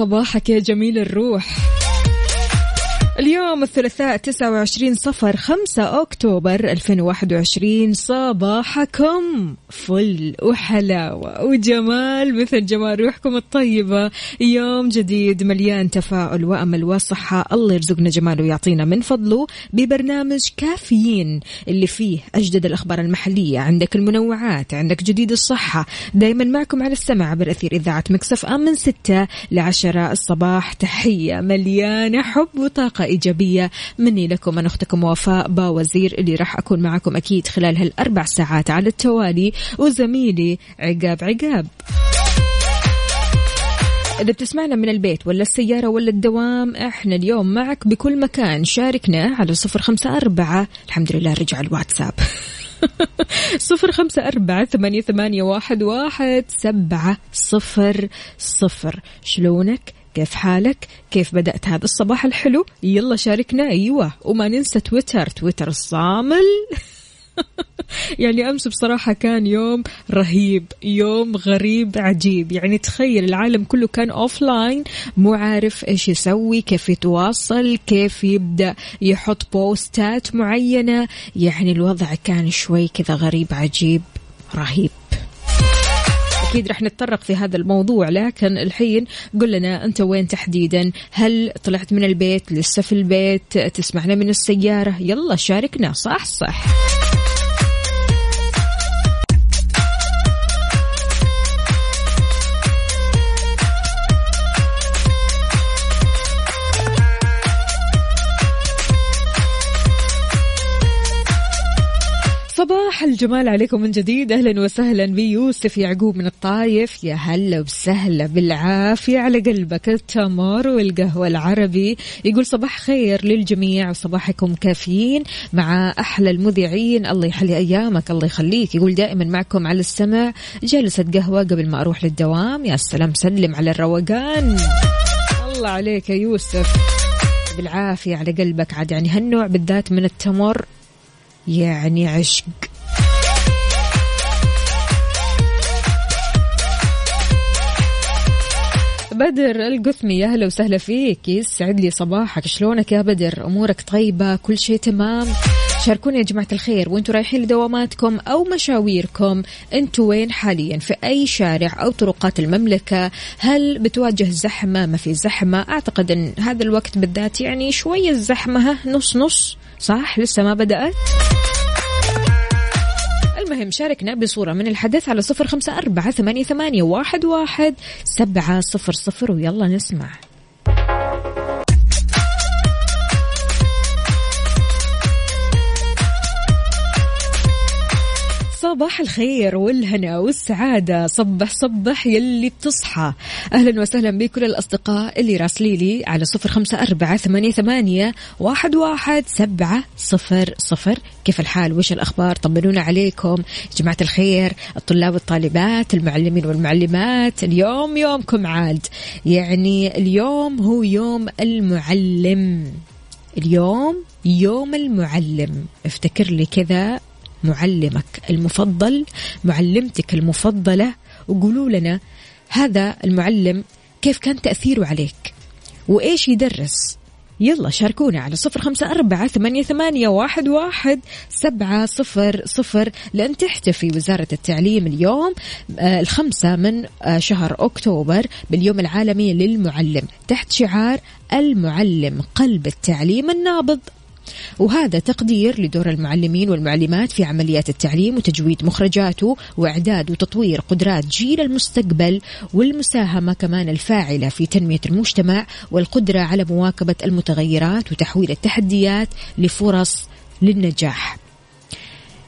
صباحك يا جميل الروح. اليوم الثلاثاء 29 صفر 5 أكتوبر 2021 صباحكم فل وحلاوة وجمال. مثل جمال روحكم الطيبة يوم جديد مليان تفاؤل وأمل وصحة. الله يرزقنا جماله ويعطينا من فضله ببرنامج كافيين اللي فيه أجدد الأخبار المحلية. عندك المنوعات عندك جديد الصحة. دايما معكم على السمع عبر أثير إذاعة مكسف أم من 6 ل 10 الصباح تحية مليانة حب وطاقة إيجابية. مني لكم أنا أختكم وفاء باوزير اللي راح أكون معكم أكيد خلال هالأربع ساعات على التوالي. وزميلي عقاب عقاب. إذا بتسمعنا من البيت ولا السيارة ولا الدوام إحنا اليوم معك بكل مكان. شاركنا على صفر خمسة أربعة. الحمد لله رجع الواتساب. صفر خمسة أربعة ثمانية, ثمانية واحد, واحد سبعة صفر صفر. شلونك؟ كيف حالك؟ كيف بدأت هذا الصباح الحلو؟ يلا شاركنا. أيوة. وما ننسى تويتر. تويتر الصامل يعني أمس بصراحة كان يوم رهيب. يوم غريب عجيب. يعني تخيل العالم كله كان offline مو عارف إيش يسوي كيف يتواصل كيف يبدأ يحط بوستات معينة. يعني الوضع كان شوي كذا غريب عجيب رهيب. أكيد رح نتطرق في هذا الموضوع لكن الحين قل لنا أنت وين تحديدا؟ هل طلعت من البيت لسه في البيت تسمعنا من السيارة؟ يلا شاركنا صح صح. صباح الجمال عليكم من جديد. أهلا وسهلا بيوسف يعقوب من الطايف. يا هلا وسهلا بالعافية على قلبك. التمر والقهوة العربي يقول صباح خير للجميع وصباحكم كافيين مع أحلى المذيعين. الله يحلي أيامك الله يخليك. يقول دائما معكم على السمع جلسه قهوة قبل ما أروح للدوام. يا سلام سلم على الروقان. الله عليك يا يوسف. بالعافية على قلبك. عاد يعني هالنوع بالذات من التمر يعني عشق. بدر القثمي يا هلا وسهلا فيك. يسعد لي صباحك. شلونك يا بدر؟ أمورك طيبة؟ كل شيء تمام؟ شاركونا يا جماعة الخير. وأنتم رايحين لدواماتكم أو مشاويركم أنتم وين حاليا؟ في أي شارع أو طرقات المملكة؟ هل بتواجه زحمة؟ ما في زحمة؟ أعتقد أن هذا الوقت بالذات يعني شوية الزحمة نص نص. صح؟ لسه ما بدأت؟ المهم شاركنا بصورة من الحدث على صفر خمسة أربعة ثمانية, واحد, واحد سبعة صفر صفر ويلا نسمع. صباح الخير والهنا والسعادة. صبح صبح يلي بتصحى. أهلا وسهلا بكل الأصدقاء اللي راسلي لي على صفر خمسة أربعة ثمانية, ثمانية واحد, واحد سبعة صفر صفر. كيف الحال؟ وش الأخبار؟ طمنونا عليكم. جماعة الخير الطلاب والطالبات المعلمين والمعلمات اليوم يومكم عاد. يعني اليوم هو يوم المعلم. اليوم يوم المعلم. افتكر لي كذا. معلمك المفضل معلمتك المفضلة وقولوا لنا هذا المعلم كيف كان تأثيره عليك وإيش يدرس. يلا شاركونا على صفر خمسة أربعة ثمانية, ثمانية واحد, واحد سبعة صفر صفر لأن تحتفي وزارة التعليم اليوم آه الخمسة من آه شهر أكتوبر باليوم العالمي للمعلم تحت شعار المعلم قلب التعليم النابض. وهذا تقدير لدور المعلمين والمعلمات في عمليات التعليم وتجويد مخرجاته وإعداد وتطوير قدرات جيل المستقبل والمساهمة كمان الفاعلة في تنمية المجتمع والقدرة على مواكبة المتغيرات وتحويل التحديات لفرص للنجاح.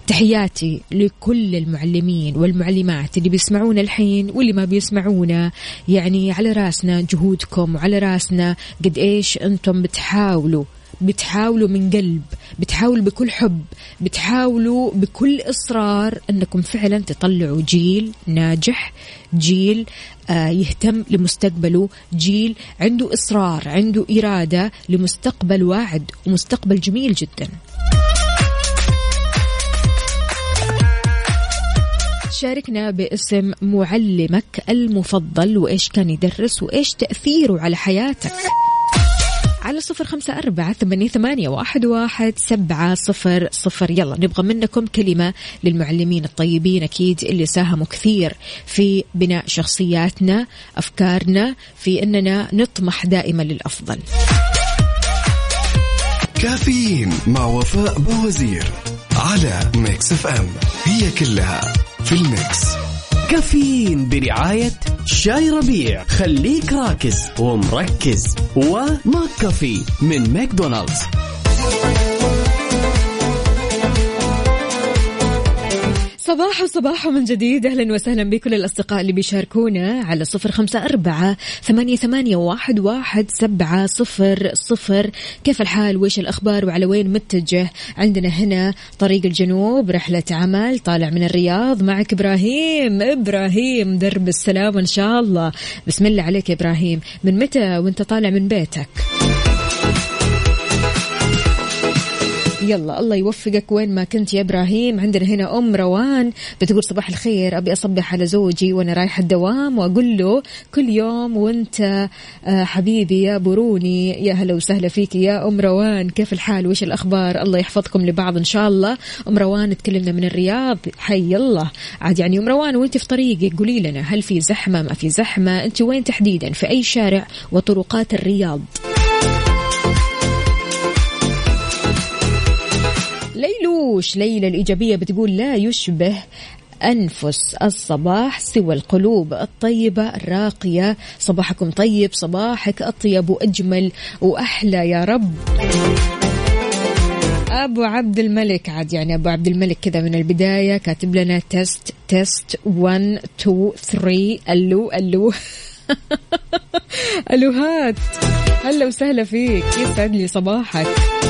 تحياتي لكل المعلمين والمعلمات اللي بيسمعونا الحين واللي ما بيسمعونا. يعني على راسنا جهودكم وعلى راسنا قد إيش أنتم بتحاولوا بتحاولوا من قلب بتحاولوا بكل حب بتحاولوا بكل إصرار أنكم فعلا تطلعوا جيل ناجح جيل آه يهتم لمستقبله جيل عنده إصرار عنده إرادة لمستقبل واعد ومستقبل جميل جدا. شاركنا باسم معلمك المفضل وإيش كان يدرس وإيش تأثيره على حياتك؟ على صفر خمسة أربعة ثمانية, ثمانية واحد, واحد سبعة صفر صفر. يلا نبغى منكم كلمة للمعلمين الطيبين أكيد اللي ساهموا كثير في بناء شخصياتنا أفكارنا في أننا نطمح دائما للأفضل. كافيين مع وفاء بوزير على Mix FM. هي كلها في ال mix. كافيين برعاية شاي ربيع. خليك راكز ومركز. و McCafé من ماكدونالدز. صباح صباح من جديد. أهلا وسهلا بكل الأصدقاء اللي بيشاركونا على صفر خمسة أربعة ثمانية, ثمانية واحد, واحد سبعة صفر صفر. كيف الحال؟ وإيش الأخبار؟ وعلى وين متجه؟ عندنا هنا طريق الجنوب رحلة عمل طالع من الرياض. معك إبراهيم. إبراهيم درب السلام إن شاء الله. بسم الله عليك يا إبراهيم. من متى وأنت طالع من بيتك؟ يلا الله يوفقك. وين ما كنت يا إبراهيم؟ عندنا هنا أم روان بتقول صباح الخير. أبي أصبح على زوجي وأنا رايحة الدوام وأقول له كل يوم وأنت آه، حبيبي يا بروني. يا هلا وسهلا فيك يا أم روان. كيف الحال؟ وش الأخبار؟ الله يحفظكم لبعض إن شاء الله. أم روان تكلمنا من الرياض. حي الله. عاد يعني أم روان وأنت في طريقك؟ قولي لنا هل في زحمة؟ ما في زحمة؟ أنت وين تحديدا؟ في أي شارع وطرقات الرياض؟ ليلوش ليلى الإيجابية بتقول لا يشبه أنفس الصباح سوى القلوب الطيبة الراقية. صباحكم طيب صباحك أطيب وأجمل وأحلى يا رب. أبو عبد الملك عاد يعني أبو عبد الملك كذا من البداية كاتب لنا test test 1 2 3 ألو ألو. ألوهات هلا وسهلا فيك. يسعد لي صباحك.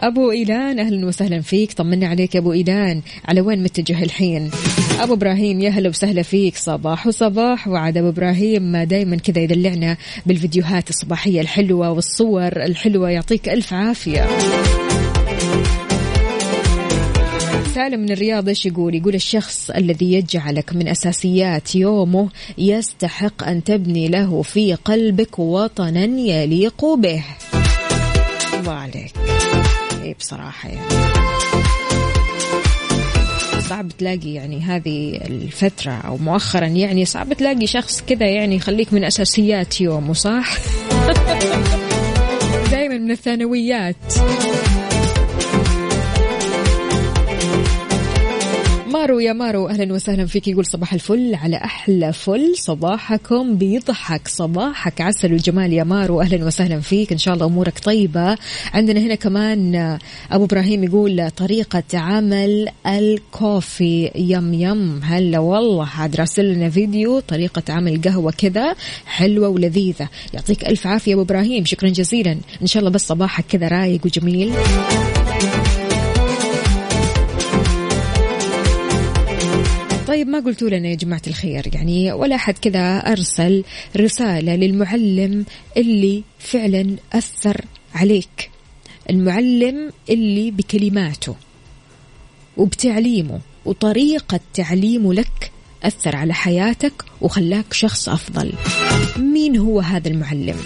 أبو إيلان أهلا وسهلا فيك. طمنا عليك يا أبو إيلان. على وين متجه الحين؟ أبو إبراهيم يا هلا وسهلا فيك. صباح وصباح وعاد أبو إبراهيم. دائما كذا يدلعنا بالفيديوهات الصباحية الحلوة والصور الحلوة. يعطيك ألف عافية. سالم من الرياض إيش يقول؟ يقول الشخص الذي يجعلك من أساسيات يومه يستحق أن تبني له في قلبك وطنا يليق به. الله عليك. اي بصراحه يعني. صعب تلاقي يعني هذه الفترة أو مؤخرا يعني صعب تلاقي شخص كذا يعني يخليك من أساسيات يومه صح؟ دائما من الثانويات مارو يا مارو أهلا وسهلا فيك. يقول صباح الفل على أحلى فل. صباحكم بيضحك. صباحك عسل وجمال يا مارو أهلا وسهلا فيك. إن شاء الله أمورك طيبة. عندنا هنا كمان أبو إبراهيم يقول طريقة عمل الكوفي. يم يم. هلا والله. عاد راسل لنا فيديو طريقة عمل قهوة كذا حلوة ولذيذة. يعطيك ألف عافية أبو إبراهيم. شكرا جزيلا. إن شاء الله بس صباحك كذا رايق وجميل. طيب ما قلتوا لنا يا جماعة الخير؟ يعني ولا أحد كذا أرسل رسالة للمعلم اللي فعلا أثر عليك. المعلم اللي بكلماته وبتعليمه وطريقة تعليمه لك أثر على حياتك وخلاك شخص أفضل. مين هو هذا المعلم؟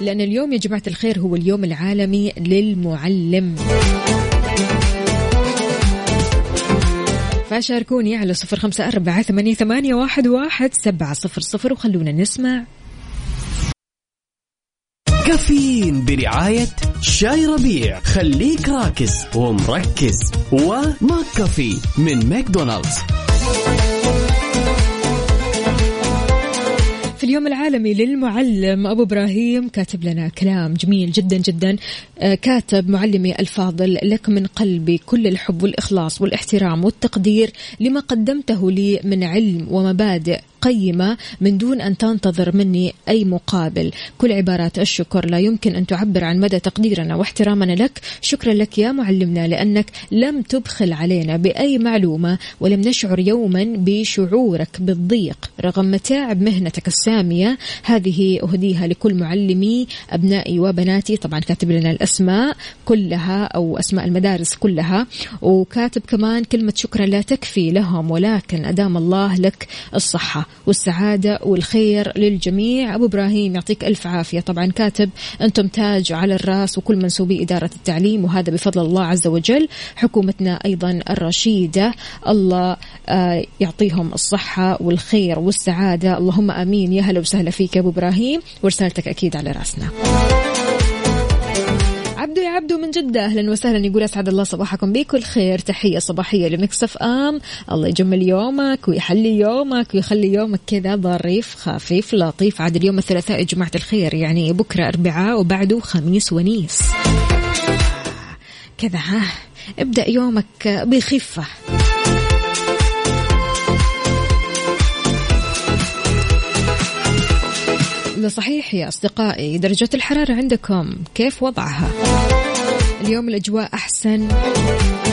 لأن اليوم يا جماعة الخير هو اليوم العالمي للمعلم. فشاركوني على صفر خمسة أربعة ثمانية, ثمانية واحد, واحد سبعة صفر صفر وخلونا نسمع. كافيين برعاية شاي ربيع. خليك راكز ومركز. و McCafé من ماكدونالدز. في اليوم العالمي للمعلم أبو إبراهيم كاتب لنا كلام جميل جدا جدا. آه، كاتب معلمي الفاضل لك من قلبي كل الحب والإخلاص والإحترام والتقدير لما قدمته لي من علم ومبادئ قيمة من دون أن تنتظر مني أي مقابل. كل عبارات الشكر. لا يمكن أن تعبر عن مدى تقديرنا واحترامنا لك. شكرا لك يا معلمنا لأنك لم تبخل علينا بأي معلومة ولم نشعر يوما بشعورك بالضيق. رغم متاعب مهنتك السامية هذه أهديها لكل معلمي أبنائي وبناتي طبعا كاتب لنا الأسماء كلها أو أسماء المدارس كلها وكاتب كمان كلمة شكرا لا تكفي لهم ولكن أدام الله لك الصحة. والسعادة والخير للجميع. أبو إبراهيم يعطيك ألف عافية. طبعا كاتب أنتم تاج على الرأس وكل منسوبي إدارة التعليم وهذا بفضل الله عز وجل. حكومتنا أيضا الرشيدة. الله آه، يعطيهم الصحة والخير والسعادة. اللهم آمين. يا هلا وسهلا فيك يا أبو إبراهيم. ورسالتك أكيد على رأسنا. عبدو يا عبدو من جدة. أهلا وسهلا. يقول أسعد الله صباحكم بكل خير. تحية صباحية لمكسف آم. الله يجمل يومك ويحلي يومك ويخلي يومك كذا ظريف خفيف لطيف. عاد اليوم الثلاثاء يا جماعة الخير. يعني بكرة أربعاء وبعده خميس ونيس. كذا ها. ابدأ يومك بخفة. لا صحيح يا أصدقائي درجة الحرارة عندكم كيف وضعها؟ اليوم الأجواء أحسن.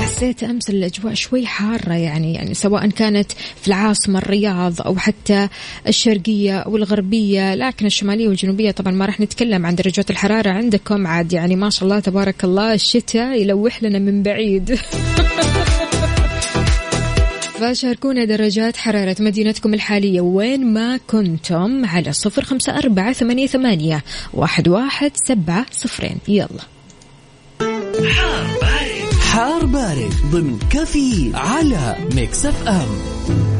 حسيت أمس الأجواء شوي حارة يعني يعني سواء كانت في العاصمة الرياض أو حتى الشرقية أو الغربية لكن الشمالية والجنوبية طبعا ما راح نتكلم عن درجات الحرارة عندكم عاد يعني ما شاء الله تبارك الله الشتاء يلوح لنا من بعيد. فشاركونا درجات حرارة مدينتكم الحالية. وين ما كنتم على صفر خمسة أربعة ثمانية, ثمانية واحد, واحد سبعة صفرين. يلا. حار بارد. ضمن كافيين على Mix FM.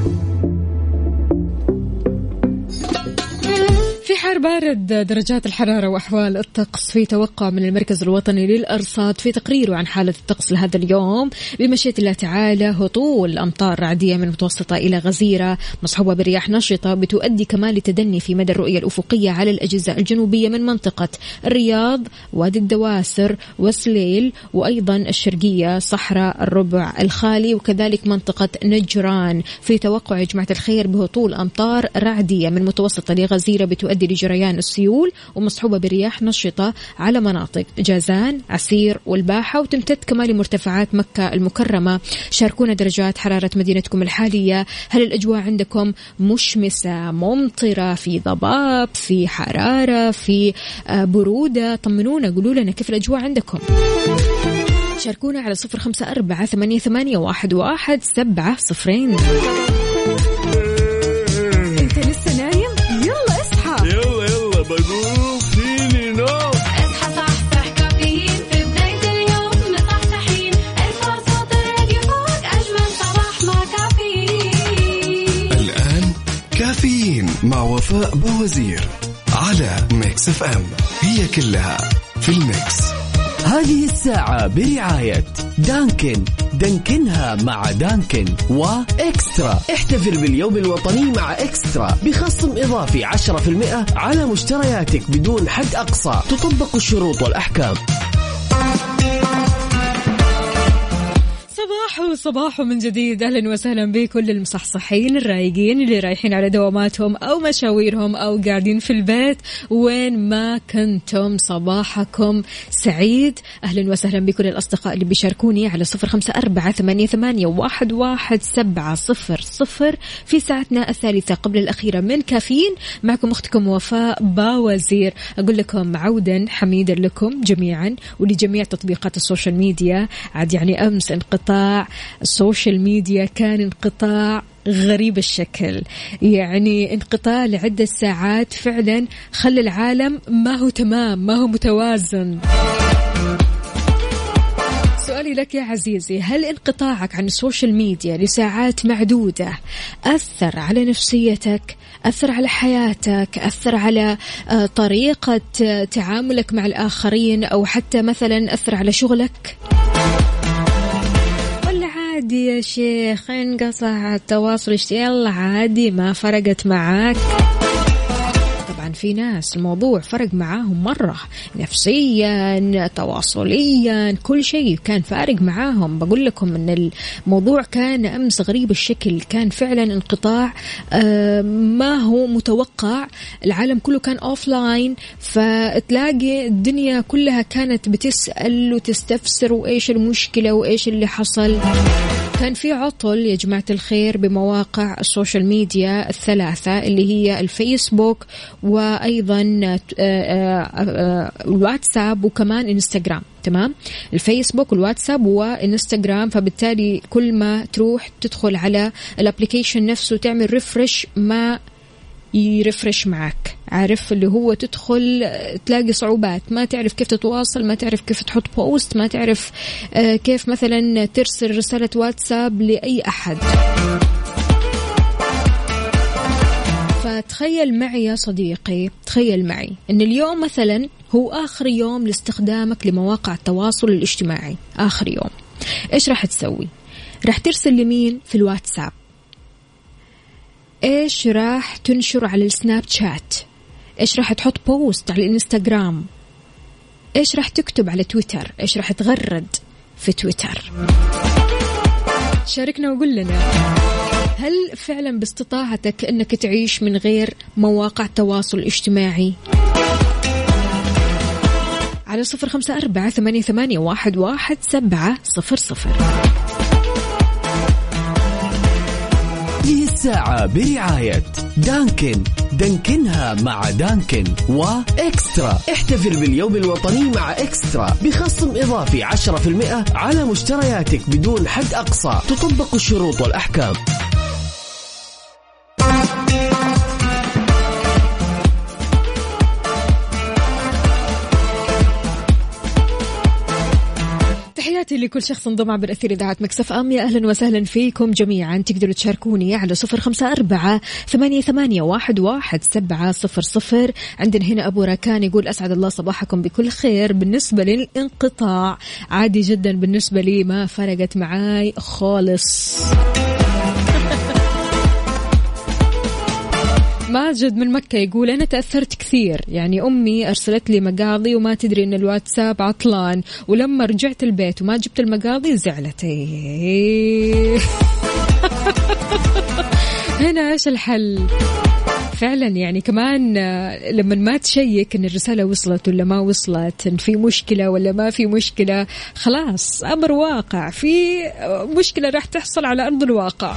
حار بارد درجات الحرارة وأحوال الطقس. في توقع من المركز الوطني للأرصاد في تقريره عن حالة الطقس لهذا اليوم. بمشيئة الله تعالى هطول أمطار رعدية من متوسطة إلى غزيرة مصحوبة برياح نشطة بتؤدي كمان لتدني في مدى الرؤية الأفقية على الأجزاء الجنوبية من منطقة الرياض وادي الدواسر وسليل وأيضا الشرقية صحراء الربع الخالي وكذلك منطقة نجران. في توقع يا جماعة الخير بهطول أمطار رعدية من متوسطة لغزيرة بتؤدي لجريان السيول ومصحوبة برياح نشطة على مناطق جازان عسير والباحة وتمتد كمان لمرتفعات مكة المكرمة. شاركونا درجات حرارة مدينتكم الحالية. هل الأجواء عندكم مشمسة ممطرة في ضباب في حرارة في آه، برودة؟ طمنونا قولوا لنا كيف الأجواء عندكم. شاركونا على صفر خمسة أربعة ثمانية, ثمانية واحد, واحد سبعة صفرين. وفاء بوازير على Mix FM هي كلها في ال mix. هذه الساعة برعاية دانكن. دانكنها مع دانكن وإكسترا. احتفل باليوم الوطني مع إكسترا. بخصم إضافي 10% على مشترياتك بدون حد أقصى. تطبق الشروط والأحكام. صباح صباح من جديد. أهلا وسهلا بكل المصحصحين الرايقين اللي رايحين على دواماتهم أو مشاويرهم أو قاعدين في البيت. وين ما كنتم صباحكم سعيد. أهلا وسهلا بكل الأصدقاء اللي بيشاركوني على صفر خمسة أربعة ثمانية, ثمانية واحد, واحد سبعة صفر صفر في ساعتنا الثالثة قبل الأخيرة من كافيين. معكم أختكم وفاء باوزير. أقول لكم عودا حميدا لكم جميعا. ولجميع تطبيقات ال social media. عاد يعني أمس انقطاع ال social media كان انقطاع غريب الشكل. يعني انقطاع لعدة ساعات. فعلا خلى العالم ما هو تمام ما هو متوازن. سؤال سؤالي لك يا عزيزي هل انقطاعك عن السوشيال ميديا لساعات معدودة أثر على نفسيتك أثر على حياتك أثر على آه، طريقة آه، تعاملك مع الآخرين أو حتى مثلا أثر على شغلك؟ عادي يا شيخ انقطع التواصل يلا عادي ما فرقت معاك. طبعا في ناس الموضوع فرق معاهم مرة نفسيا تواصليا كل شيء كان فارق معاهم. بقول لكم إن الموضوع كان أمس غريب الشكل كان فعلا انقطاع آه، ما هو متوقع. العالم كله كان offline فتلاقي الدنيا كلها كانت بتسأل وتستفسر وإيش المشكلة وإيش اللي حصل. كان في عطل يا جماعة الخير بمواقع ال social media الثلاثة اللي هي الفيسبوك وأيضا آه، آه، آه، الواتساب وكمان إنستغرام تمام؟ الفيسبوك والواتساب وإنستغرام فبالتالي كل ما تروح تدخل على ال application نفسه تعمل refresh ما يرفرش معك عارف اللي هو تدخل تلاقي صعوبات ما تعرف كيف تتواصل ما تعرف كيف تحط post ما تعرف آه، كيف مثلا ترسل رسالة واتساب لأي أحد. فتخيل معي يا صديقي تخيل معي إن اليوم مثلا هو آخر يوم لاستخدامك لمواقع التواصل الاجتماعي. آخر يوم. إيش راح تسوي؟ راح ترسل لمين؟ في الواتساب. إيش راح تنشر على السناب شات؟ إيش راح تحط بوست على الإنستغرام؟ إيش راح تكتب على تويتر؟ إيش راح تغرد في تويتر؟ شاركنا وقول لنا هل فعلا باستطاعتك إنك تعيش من غير مواقع تواصل اجتماعي على صفر خمسة أربعة ثمانية, ثمانية واحد, واحد سبعة صفر صفر. الساعة برعاية دانكن. دانكنها مع دانكن وإكسترا احتفل باليوم الوطني مع إكسترا. بخصم إضافي 10% على مشترياتك بدون حد أقصى. تطبق الشروط والأحكام. تحياتي لكل شخص انضم عبر أثير إذاعة مكسف أم. يا أهلا وسهلا فيكم جميعا. تقدروا تشاركوني على صفر خمسة أربعة ثمانية, ثمانية واحد, واحد سبعة صفر صفر. عندنا هنا أبو راكان يقول أسعد الله صباحكم بكل خير. بالنسبة للانقطاع عادي جدا بالنسبة لي ما فرقت معاي خالص. ماجد من مكة يقول أنا تأثرت كثير. يعني أمي أرسلت لي مقاضي وما تدري أن الواتساب عطلان. ولما رجعت البيت وما جبت المقاضي زعلت. هنا إيش الحل؟ فعلا يعني كمان آه، لما ما تشيك إن الرسالة وصلت ولا ما وصلت إن في مشكلة ولا ما في مشكلة خلاص أمر واقع. في مشكلة راح تحصل على أرض الواقع.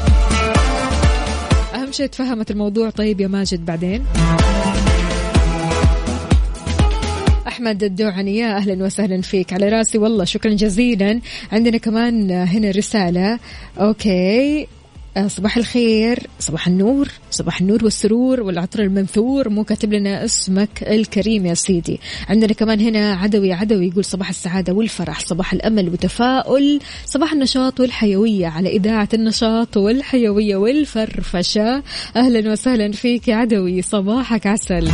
اهم شيء تفهمت الموضوع. طيب يا ماجد بعدين؟ أحمد الدوعني يا أهلا وسهلا فيك. على رأسي والله شكرا جزيلا. عندنا كمان هنا رسالة. okay. صباح الخير صباح النور صباح النور والسرور والعطر المنثور مو كاتب لنا اسمك الكريم يا سيدي. عندنا كمان هنا عدوي عدوي يقول صباح السعادة والفرح صباح الأمل وتفاؤل صباح النشاط والحيوية على إذاعة النشاط والحيوية والفرفشة. أهلا وسهلا فيك يا عدوي صباحك عسل.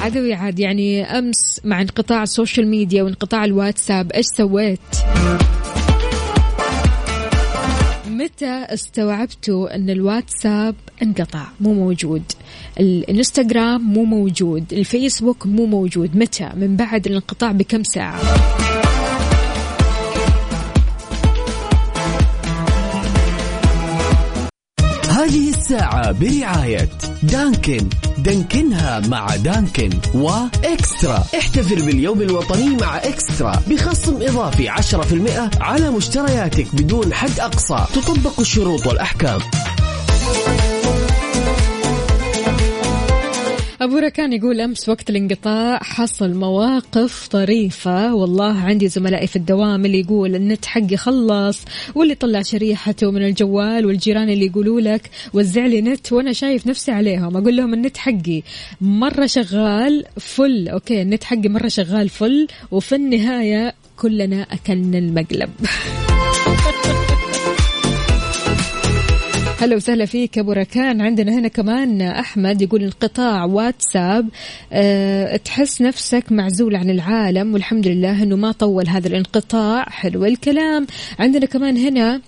عدوي عاد يعني أمس مع انقطاع ال social media وانقطاع الواتساب إيش سويت؟ متى استوعبتوا أن الواتساب انقطع؟ مو موجود. الإنستغرام مو موجود. الفيسبوك مو موجود. متى؟ من بعد الانقطاع بكم ساعة؟ الساعة برعاية دانكن. دانكنها مع دانكن وإكسترا احتفل باليوم الوطني مع إكسترا. بخصم إضافي 10% على مشترياتك بدون حد أقصى. تطبق الشروط والأحكام. أبو ركان يقول أمس وقت الانقطاع حصل مواقف طريفة. والله عندي زملائي في الدوام اللي يقول النت حقي خلص واللي طلع شريحته من الجوال والجيران اللي يقولوا لك وزع لي نت وأنا شايف نفسي عليهم. أقول لهم النت حقي مرة شغال full okay النت حقي مرة شغال full وفي النهاية كلنا أكلنا المقلب. هلا وسهلا فيك أبو ركان. عندنا هنا كمان أحمد يقول انقطاع واتساب أه تحس نفسك معزول عن العالم والحمد لله إنه ما طول هذا الانقطاع. حلو الكلام. عندنا كمان هنا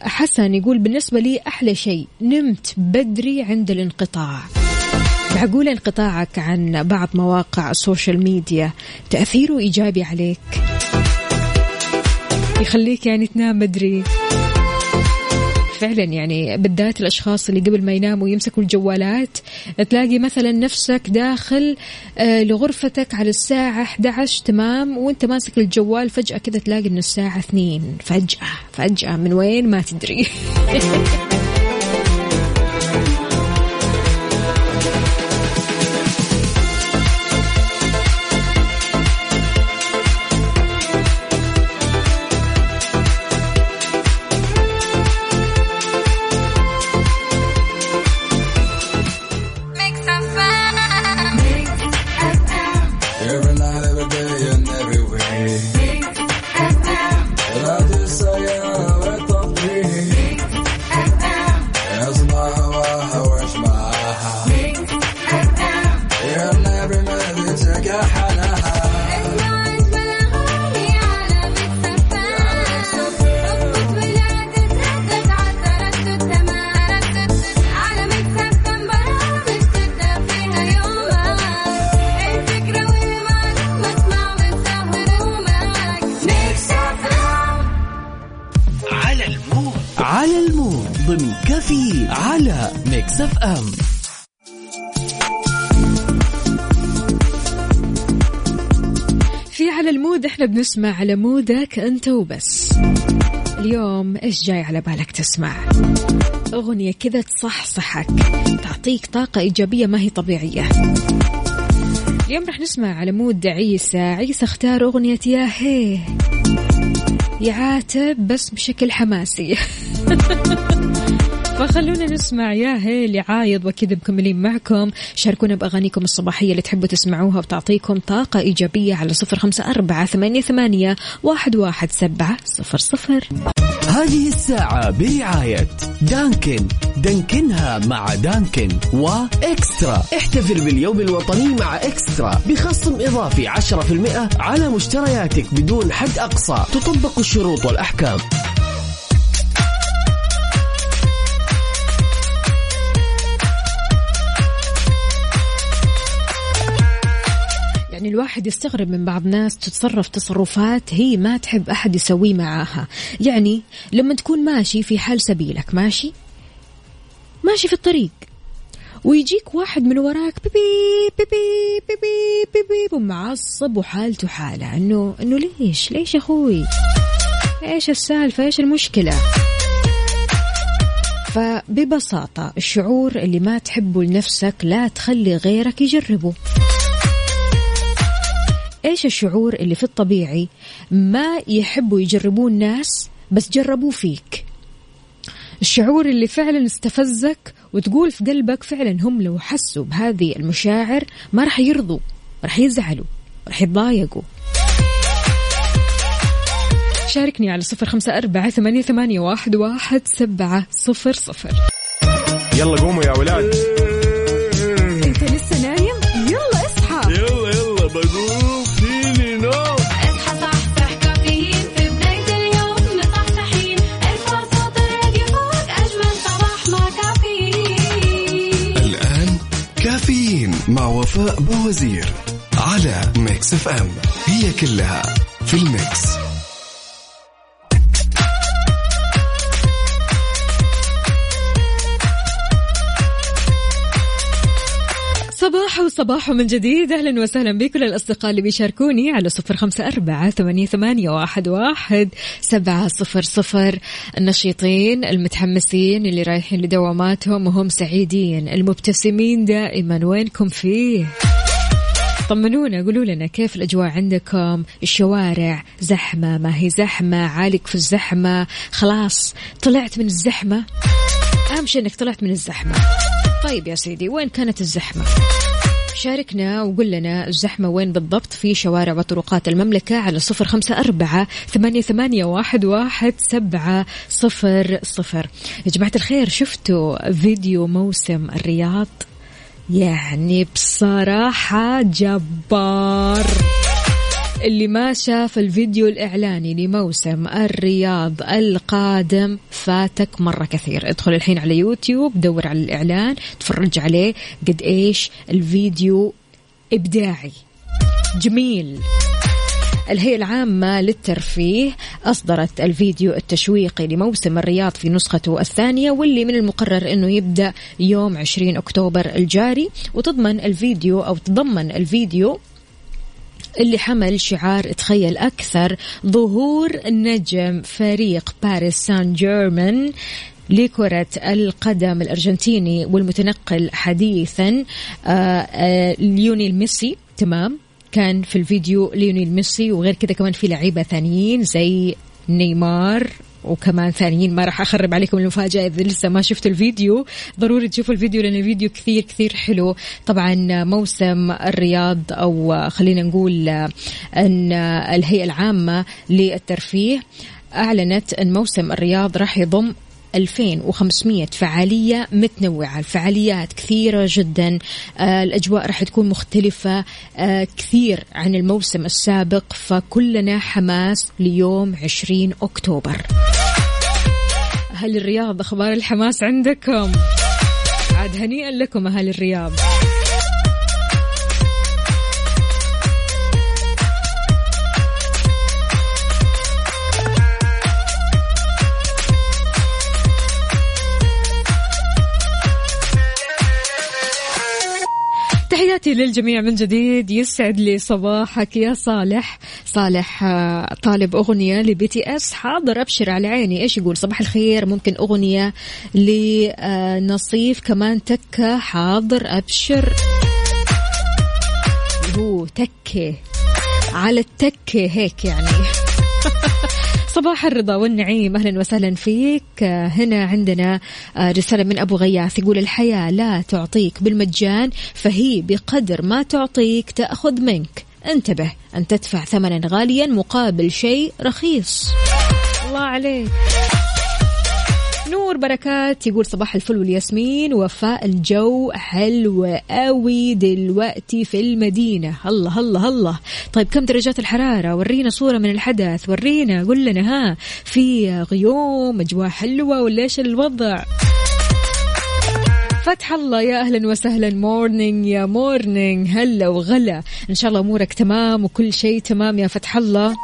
حسن يقول بالنسبة لي أحلى شيء نمت بدري عند الانقطاع. معقول انقطاعك عن بعض مواقع ال social media تأثيره إيجابي عليك. يخليك يعني تنام بدري. فعلا يعني بالذات الأشخاص اللي قبل ما يناموا يمسكوا الجوالات تلاقي مثلا نفسك داخل آه، لغرفتك على الساعة 11 تمام؟ وأنت ماسك الجوال فجأة كذا تلاقي إنه الساعة 2 فجأة فجأة من وين؟ ما تدري. بنسمع على مودك أنت وبس. اليوم إيش جاي على بالك تسمع؟ أغنية كذا تصحصحك تعطيك طاقة إيجابية ما هي طبيعية. اليوم رح نسمع على مود عيسى. عيسى اختار أغنية يا هي يعاتب بس بشكل حماسي. فخلونا نسمع يا هيل يعايض وكذا مكملين معكم. شاركونا بأغانيكم الصباحية اللي تحبوا تسمعوها وتعطيكم طاقة إيجابية على صفر خمسة أربعة ثمانية, ثمانية واحد, واحد سبعة صفر صفر. هذه الساعة برعاية دانكن. دانكنها مع دانكن وإكسترا. احتفل باليوم الوطني مع إكسترا. بخصم إضافي 10% على مشترياتك بدون حد أقصى. تطبق الشروط والأحكام. يعني الواحد يستغرب من بعض ناس تتصرف تصرفات هي ما تحب أحد يسويه معاها. يعني لما تكون ماشي في حال سبيلك ماشي؟ ماشي في الطريق. ويجيك واحد من وراك بيبي بيبي بيبي بيبي ومعصب وحالته حالة. إنه إنه ليش؟ ليش يا أخوي؟ إيش السالفة؟ إيش المشكلة؟ فببساطة الشعور اللي ما تحبه لنفسك لا تخلي غيرك يجربه. إيش الشعور اللي في الطبيعي ما يحبوا يجربوه الناس بس جربوه فيك؟ الشعور اللي فعلا استفزك وتقول في قلبك فعلا هم لو حسوا بهذه المشاعر ما راح يرضوا راح يزعلوا راح يتضايقوا. شاركني على صفر خمسة أربعة ثمانية, ثمانية واحد, واحد سبعة صفر صفر. يلا قوموا يا ولاد. ام هي كلها في ال Mix. صباح وصباح من جديد. أهلا وسهلا بكل الأصدقاء اللي بيشاركوني على صفر خمسة أربعة ثمانية, ثمانية واحد, واحد سبعة صفر صفر. النشيطين المتحمسين اللي رايحين لدواماتهم وهم سعيدين. المبتسمين دائما. وينكم فيه؟ طمنونا قولوا لنا كيف الأجواء عندكم؟ الشوارع زحمة ما هي زحمة؟ عالق في الزحمة؟ خلاص طلعت من الزحمة؟ أهم شيء أنك طلعت من الزحمة. طيب يا سيدي وين كانت الزحمة؟ شاركنا وقول لنا الزحمة وين بالضبط في شوارع وطرقات المملكة على صفر خمسة أربعة ثمانية, ثمانية واحد, واحد سبعة صفر صفر. يا جماعة الخير شفتوا فيديو موسم الرياض؟ يعني بصراحة جبار. اللي ما شاف الفيديو الإعلاني لموسم الرياض القادم فاتك مرة كثير. ادخل الحين على يوتيوب دور على الإعلان تفرج عليه قد إيش الفيديو إبداعي. جميل. الهيئة العامة للترفيه أصدرت الفيديو التشويقي لموسم الرياض في نسخته الثانية واللي من المقرر أنه يبدأ يوم 20 أكتوبر الجاري. وتضمن الفيديو أو تضمن الفيديو اللي حمل شعار تخيل أكثر ظهور نجم فريق باريس سان جيرمان لكرة القدم الأرجنتيني والمنتقل حديثا آه، آه، ليونيل ميسي. تمام. كان في الفيديو ليونيل ميسي وغير كذا كمان في لعيبة ثانيين زي نيمار وكمان ثانيين ما راح أخرب عليكم المفاجأة إذا لسه ما شفتوا الفيديو. ضروري تشوفوا الفيديو لأن الفيديو كثير كثير حلو. طبعا موسم الرياض أو خلينا نقول أن الهيئة العامة للترفيه أعلنت أن موسم الرياض راح يضم 2500 فعالية متنوعة. الفعاليات كثيرة جدا. آه الأجواء راح تكون مختلفة آه كثير عن الموسم السابق. فكلنا حماس ليوم 20 أكتوبر. أهل الرياض أخبار الحماس عندكم؟ عاد هنيئا لكم أهل الرياض. تحياتي للجميع من جديد. يسعد لي صباحك يا صالح. صالح آه، طالب أغنية لبي تي إس. حاضر أبشر على عيني. إيش يقول؟ صباح الخير. ممكن أغنية لنصيف كمان تكة. حاضر أبشر. هو تكة. على التكة هيك يعني. صباح الرضا والنعيم. أهلا وسهلا فيك. آه، هنا عندنا آه، رسالة من أبو غياث يقول الحياة لا تعطيك بالمجان فهي بقدر ما تعطيك تأخذ منك. انتبه أن تدفع ثمنا غاليا مقابل شيء رخيص. الله عليك. نور بركات يقول صباح الفل والياسمين وفاء الجو حلو قوي دلوقتي في المدينة. الله الله الله. طيب كم درجات الحرارة؟ ورينا صورة من الحدث. ورينا قول لنا ها في غيوم أجواء حلوة ولا إيش الوضع؟ فتح الله يا أهلا وسهلا. morning يا morning هلا وغلا. إن شاء الله أمورك تمام وكل شيء تمام يا فتح الله.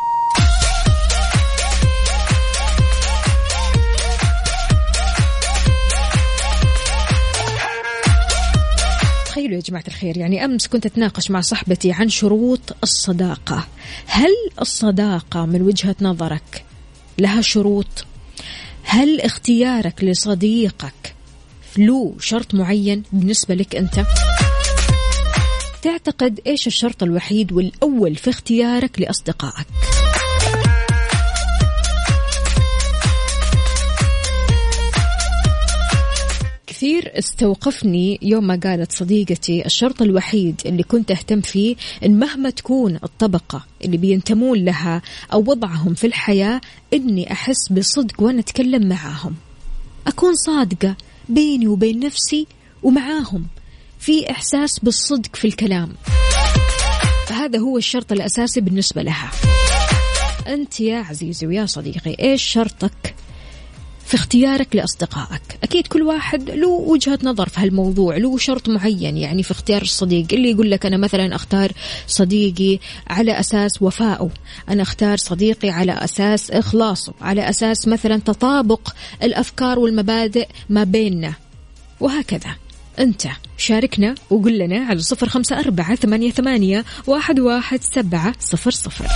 تخيلوا يا جماعة الخير. يعني أمس كنت أتناقش مع صاحبتي عن شروط الصداقة. هل الصداقة من وجهة نظرك لها شروط؟ هل اختيارك لصديقك له شرط معين بالنسبة لك أنت؟ تعتقد إيش الشرط الوحيد والأول في اختيارك لأصدقائك؟ كثير استوقفني يوم ما قالت صديقتي الشرط الوحيد اللي كنت أهتم فيه إن مهما تكون الطبقة اللي بينتمون لها أو وضعهم في الحياة إني أحس بصدق وأنا أتكلم معاهم. أكون صادقة بيني وبين نفسي ومعاهم في إحساس بالصدق في الكلام. فهذا هو الشرط الأساسي بالنسبة لها. أنت يا عزيزي ويا صديقي إيش شرطك؟ في اختيارك لأصدقائك. أكيد كل واحد له وجهة نظر في هالموضوع له شرط معين يعني في اختيار الصديق. اللي يقول لك أنا مثلا أختار صديقي على أساس وفائه. أنا أختار صديقي على أساس إخلاصه على أساس مثلا تطابق الأفكار والمبادئ ما بيننا. وهكذا. أنت شاركنا وقول لنا على صفر خمسة أربعة ثمانية, ثمانية واحد, واحد سبعة صفر صفر.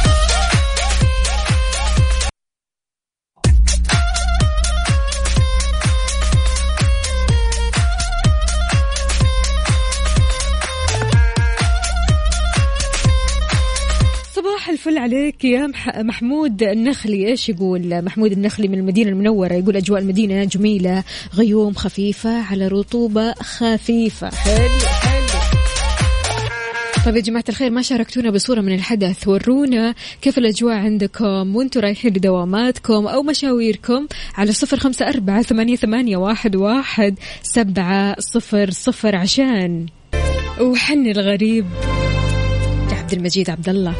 الفل عليك يا مح- محمود النخلي. إيش يقول محمود النخلي من المدينة المنورة؟ يقول أجواء المدينة جميلة غيوم خفيفة على رطوبة خفيفة. حلو حلو. طيب يا جماعة الخير ما شاركتونا بصورة من الحدث. ورونا كيف الأجواء عندكم؟ وأنتم رايحين لدواماتكم أو مشاويركم على صفر خمسة أربعة ثمانية, ثمانية واحد, واحد سبعة صفر صفر عشان. وحني الغريب. عبد المجيد عبد الله.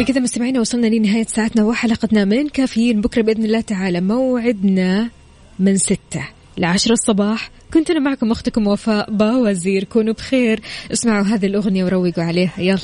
بكذا مستمعينا وصلنا لنهاية ساعتنا وحلقتنا من كافيين. بكرة بإذن الله تعالى موعدنا من ستة لعشرة الصباح. كنت أنا معكم أختكم وفاء باوزير. كونوا بخير. اسمعوا هذه الأغنية وروقوا عليها. يلا.